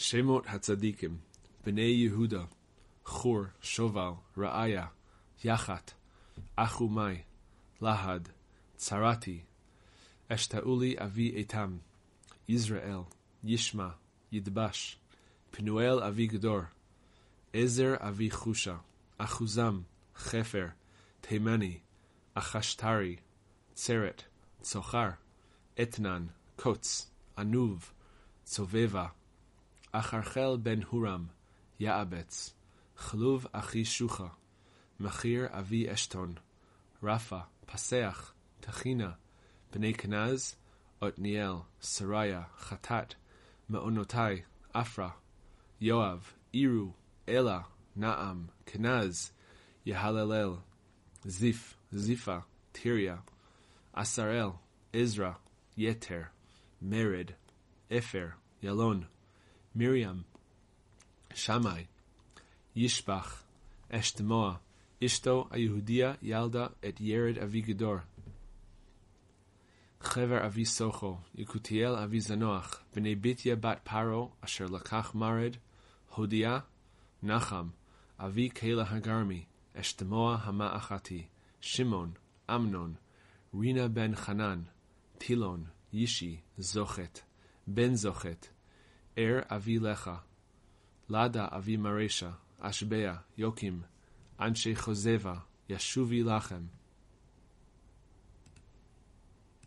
שמות הצדיקים, בני יהודה, חור, שובל, רעיה, יחת, אחומי, להד, צרתי, אשתאולי אבי איתם, יזרעאל, ישמע, ידבש, פנואל אבי גדור, עזר אבי חושה, אחוזם, חפר, תימני, אחשתרי, צרת, צוחר, אתנן, קוץ, ענוב, צובבה, אחרחל בן הורם, יעבץ, חלוב אחי שוחה, מחיר אבי אשתון, רפה, פסח, תחינה, בני כנז, עתניאל, סריה, חטאת, מעונותי, עפרה, יואב, עירו, אלה, נעם, כנז, יהללל, זיף, זיפה, טיריה, עשראל, עזרא, יתר, מרד, אפר, ילון, מרים, שמאי, ישבח, אשתמוע, אשתו היהודיה ילדה את ירד אבי גדור. חבר אבי סוכו, יקותיאל אבי זנוח, בני ביתיה בת פרו, אשר לקח מרד, הודיה, נחם, אבי קהילה הגרמי, אשתמוע המאחתי, שמעון, אמנון, רינה בן חנן, טילון, ישי, זוכת, בן זוכת, ער אבי לך, לדה אבי מרשה, אשביה, יוקים, אנשי חוזבה, ישובי לכם,